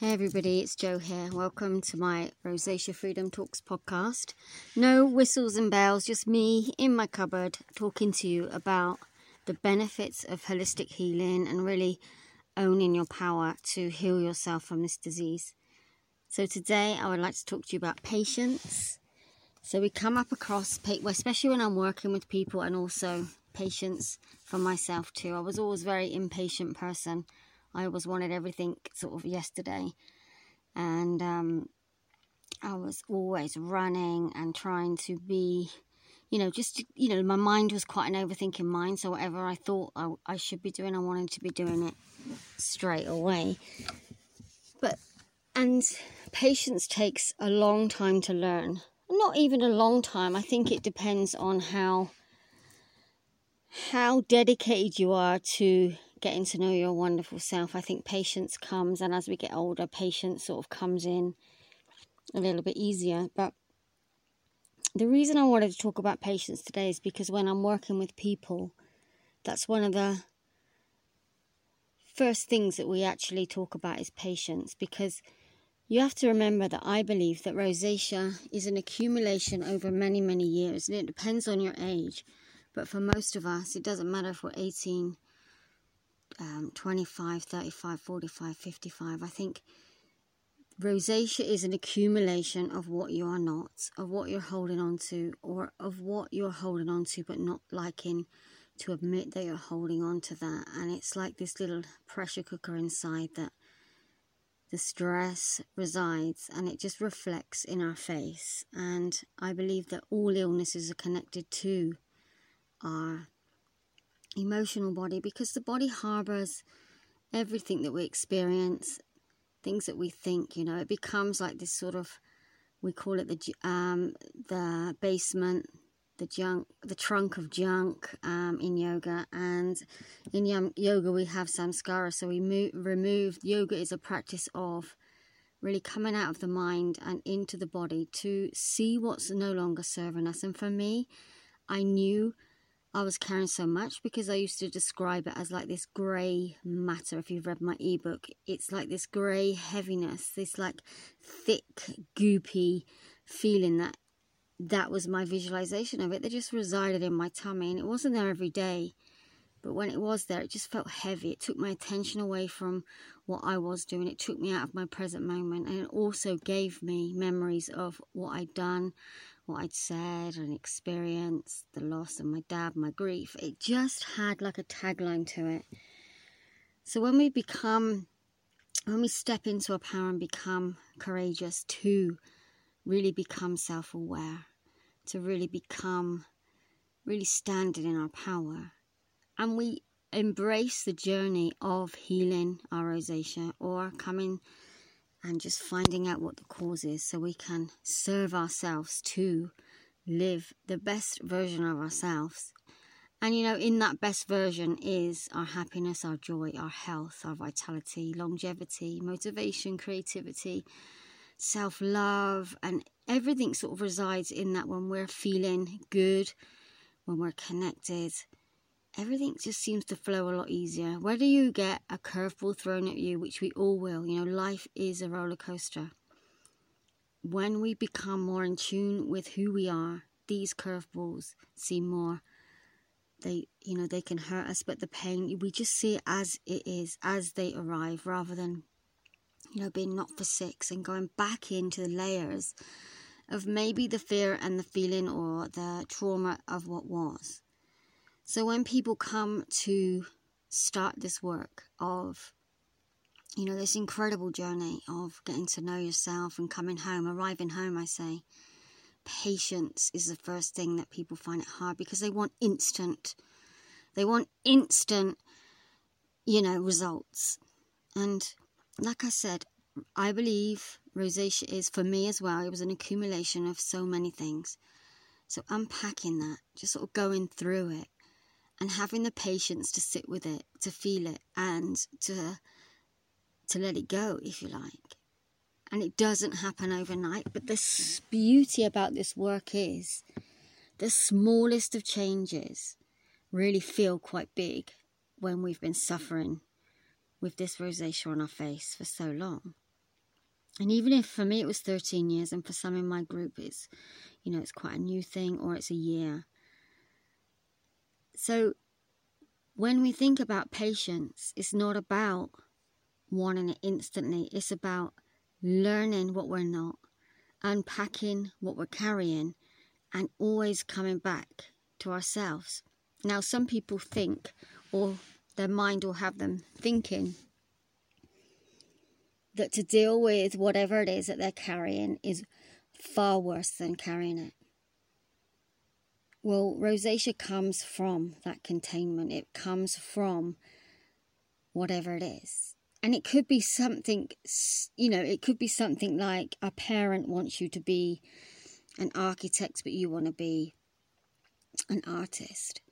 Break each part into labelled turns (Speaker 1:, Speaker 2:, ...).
Speaker 1: Hey everybody, it's Joe here. Welcome to my Rosacea Freedom Talks podcast. No whistles and bells, just me in my cupboard talking to you about the benefits of holistic healing and really owning your power to heal yourself from this disease. So today I would like to talk to you about patience. So we come up across, especially when I'm working with people and also patience for myself too. I was always a very impatient person I always wanted everything sort of yesterday. And um, I was always running and trying to be, you know, just, you know, my mind was quite an overthinking mind. So whatever I thought I, I should be doing, I wanted to be doing it straight away. But, and patience takes a long time to learn. Not even a long time. I think it depends on how how dedicated you are to getting to know your wonderful self. I think patience comes, and as we get older, patience sort of comes in a little bit easier. But the reason I wanted to talk about patience today is because when I'm working with people, that's one of the first things that we actually talk about is patience because you have to remember that I believe that rosacea is an accumulation over many, many years, and it depends on your age. But for most of us, it doesn't matter if we're 18, um, 25, 35, 45, 55. I think rosacea is an accumulation of what you are not, of what you're holding on to, or of what you're holding on to but not liking to admit that you're holding on to that. And it's like this little pressure cooker inside that the stress resides and it just reflects in our face. And I believe that all illnesses are connected to our emotional body because the body harbors everything that we experience, things that we think, you know, it becomes like this sort of we call it the um, the basement, the junk, the trunk of junk um, in yoga, and in yoga we have samskara. So we move, remove yoga is a practice of really coming out of the mind and into the body to see what's no longer serving us. And for me, I knew I was carrying so much because I used to describe it as like this grey matter. If you've read my ebook, it's like this grey heaviness, this like thick, goopy feeling that that was my visualization of it. They just resided in my tummy and it wasn't there every day. But when it was there, it just felt heavy. It took my attention away from what I was doing. It took me out of my present moment. And it also gave me memories of what I'd done, what I'd said and experienced, the loss of my dad, my grief. It just had like a tagline to it. So when we become, when we step into our power and become courageous to really become self aware, to really become, really standing in our power, and we embrace the journey of healing our rosacea or coming and just finding out what the cause is so we can serve ourselves to live the best version of ourselves. And you know, in that best version is our happiness, our joy, our health, our vitality, longevity, motivation, creativity, self love, and everything sort of resides in that when we're feeling good, when we're connected, everything just seems to flow a lot easier. Whether you get a curveball thrown at you, which we all will, you know, life is a roller coaster. When we become more in tune with who we are, these curveballs seem more they you know they can hurt us but the pain we just see it as it is as they arrive rather than you know being not for six and going back into the layers of maybe the fear and the feeling or the trauma of what was so when people come to start this work of, you know, this incredible journey of getting to know yourself and coming home, arriving home, I say, patience is the first thing that people find it hard because they want instant, they want instant, you know, results. And like I said, I believe rosacea is, for me as well, it was an accumulation of so many things. So unpacking that, just sort of going through it, and having the patience to sit with it, to feel it, and to to let it go, if you like. And it doesn't happen overnight, but the beauty about this work is the smallest of changes really feel quite big when we've been suffering with this rosacea on our face for so long. And even if for me it was 13 years, and for some in my group it's, you know, it's quite a new thing or it's a year. So when we think about patience, it's not about wanting it instantly, it's about learning what we're not, unpacking what we're carrying, and always coming back to ourselves. Now, some people think, or their mind will have them thinking, that to deal with whatever it is that they're carrying is far worse than carrying it. Well, rosacea comes from that containment, it comes from whatever it is. And it could be something, you know, it could be something like a parent wants you to be an architect, but you want to be an artist.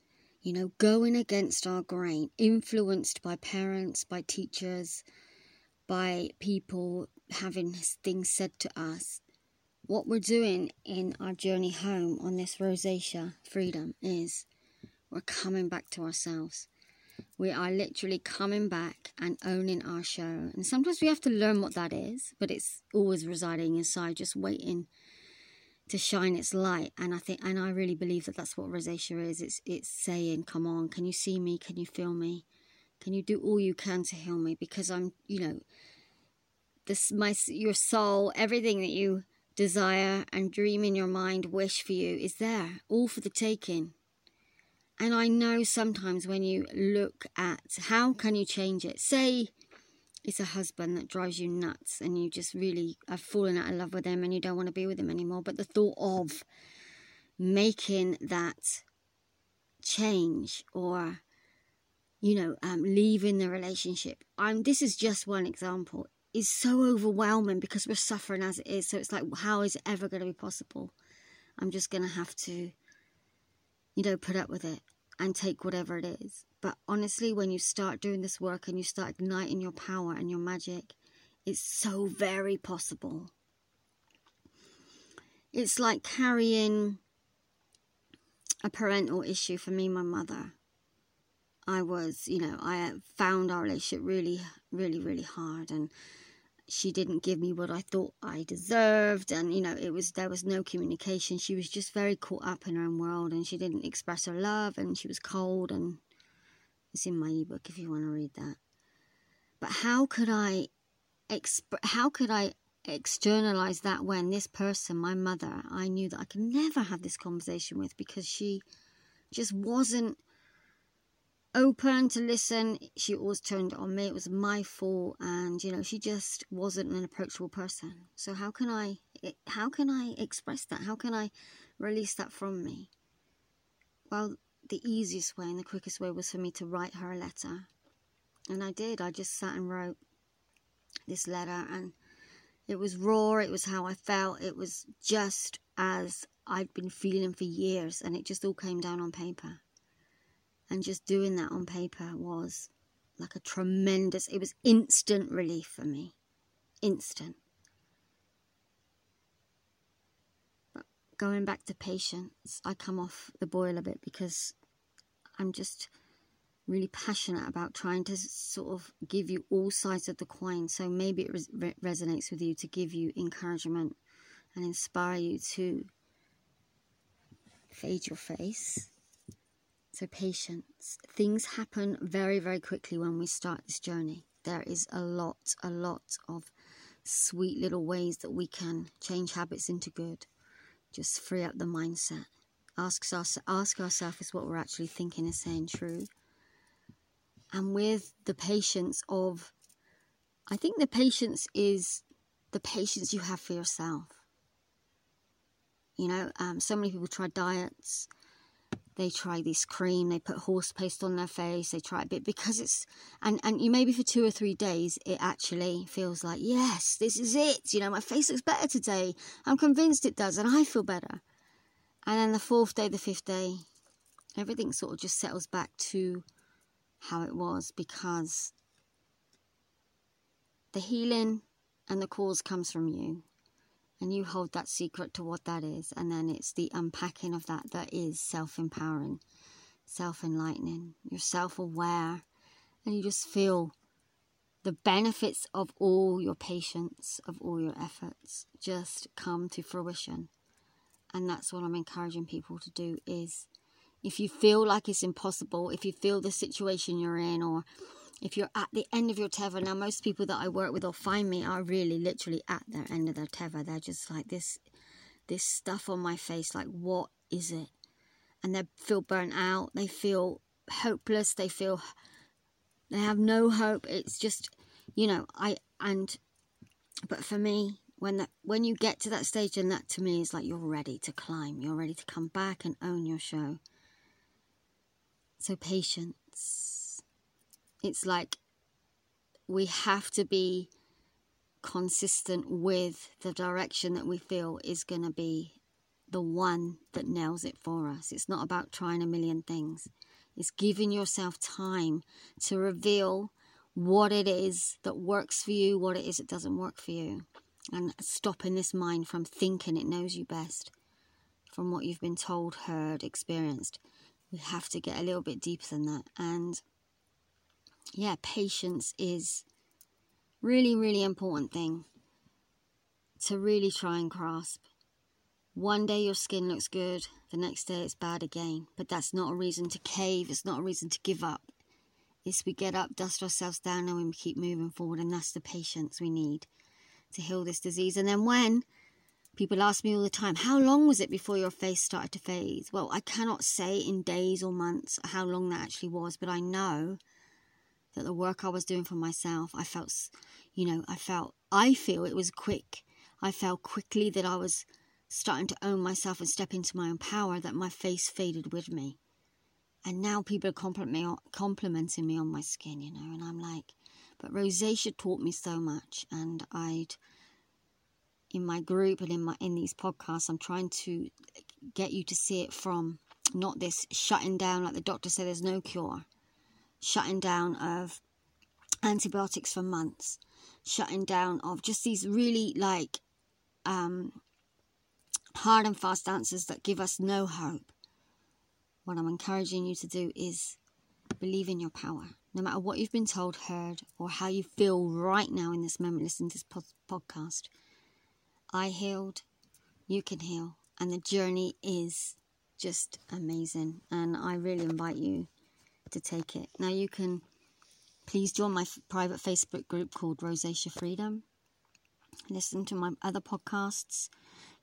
Speaker 1: You know, going against our grain, influenced by parents, by teachers, by people having things said to us. What we're doing in our journey home on this rosacea freedom is we're coming back to ourselves. We are literally coming back and owning our show. And sometimes we have to learn what that is, but it's always residing inside, just waiting to shine its light. And I think, and I really believe that that's what rosacea is. It's it's saying, "Come on, can you see me? Can you feel me? Can you do all you can to heal me? Because I'm, you know, this my your soul, everything that you desire and dream in your mind, wish for you is there, all for the taking. And I know sometimes when you look at how can you change it, say it's a husband that drives you nuts and you just really are fallen out of love with him and you don't want to be with him anymore, but the thought of making that change or you know um, leaving the relationship. I'm this is just one example is so overwhelming because we're suffering as it is. So it's like, how is it ever going to be possible? I'm just going to have to, you know, put up with it and take whatever it is. But honestly, when you start doing this work and you start igniting your power and your magic, it's so very possible. It's like carrying a parental issue for me, my mother. I was, you know, I found our relationship really, really, really hard. And she didn't give me what I thought I deserved and you know it was there was no communication. She was just very caught up in her own world and she didn't express her love and she was cold and it's in my ebook if you want to read that. But how could I exp- how could I externalize that when this person my mother I knew that I could never have this conversation with because she just wasn't open to listen. She always turned on me. It was my fault, and you know, she just wasn't an approachable person. So how can I, how can I express that? How can I release that from me? Well, the easiest way and the quickest way was for me to write her a letter, and I did. I just sat and wrote this letter, and it was raw. It was how I felt. It was just as I'd been feeling for years, and it just all came down on paper. And just doing that on paper was like a tremendous, it was instant relief for me. Instant. But going back to patience, I come off the boil a bit because I'm just really passionate about trying to sort of give you all sides of the coin. So maybe it res- resonates with you to give you encouragement and inspire you to fade your face patience. Things happen very, very quickly when we start this journey. There is a lot, a lot of sweet little ways that we can change habits into good. Just free up the mindset. Ask, ask ourselves is what we're actually thinking and saying true. And with the patience of, I think the patience is the patience you have for yourself. You know, um, so many people try diets they try this cream, they put horse paste on their face, they try a bit because it's and and you maybe for two or three days it actually feels like yes, this is it. You know, my face looks better today. I'm convinced it does, and I feel better. And then the fourth day, the fifth day, everything sort of just settles back to how it was because the healing and the cause comes from you and you hold that secret to what that is and then it's the unpacking of that that is self-empowering self-enlightening you're self-aware and you just feel the benefits of all your patience, of all your efforts, just come to fruition. And that's what I'm encouraging people to do is if you feel like it's impossible, if you feel the situation you're in, or if you're at the end of your tether, now most people that I work with or find me are really literally at their end of their tether. They're just like this this stuff on my face, like what is it? And they feel burnt out, they feel hopeless, they feel they have no hope. It's just, you know, I and but for me, when that when you get to that stage, and that to me is like you're ready to climb, you're ready to come back and own your show. So patience. It's like we have to be consistent with the direction that we feel is going to be the one that nails it for us. It's not about trying a million things. It's giving yourself time to reveal what it is that works for you, what it is that doesn't work for you, and stopping this mind from thinking it knows you best from what you've been told, heard, experienced. We have to get a little bit deeper than that. And yeah, patience is really, really important thing to really try and grasp. One day your skin looks good, the next day it's bad again. But that's not a reason to cave, it's not a reason to give up. It's we get up, dust ourselves down, and we keep moving forward, and that's the patience we need to heal this disease. And then when people ask me all the time, how long was it before your face started to fade? Well, I cannot say in days or months how long that actually was, but I know that the work I was doing for myself, I felt, you know, I felt, I feel it was quick. I felt quickly that I was starting to own myself and step into my own power that my face faded with me. And now people are compliment me, complimenting me on my skin, you know, and I'm like, but rosacea taught me so much, and I'd in my group and in my in these podcasts, I'm trying to get you to see it from not this shutting down, like the doctor said, there's no cure, shutting down of antibiotics for months, shutting down of just these really like um, hard and fast answers that give us no hope. What I'm encouraging you to do is believe in your power. No matter what you've been told, heard, or how you feel right now in this moment, listening to this podcast. I healed, you can heal, and the journey is just amazing. And I really invite you to take it. Now, you can please join my private Facebook group called Rosacea Freedom. Listen to my other podcasts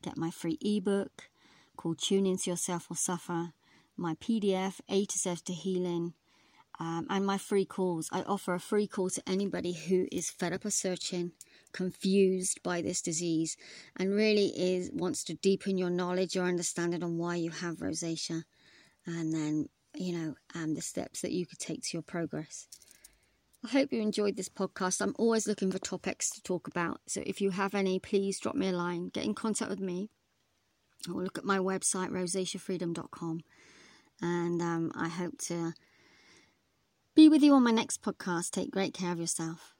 Speaker 1: get my free ebook called Tune Into Yourself or Suffer, my PDF, A to Z to Healing, um, and my free calls. I offer a free call to anybody who is fed up of searching, confused by this disease, and really is wants to deepen your knowledge, your understanding on why you have rosacea, and then you know um, the steps that you could take to your progress. I hope you enjoyed this podcast. I'm always looking for topics to talk about. So if you have any, please drop me a line, get in contact with me, or look at my website, rosaceafreedom.com. And um, I hope to be with you on my next podcast. Take great care of yourself.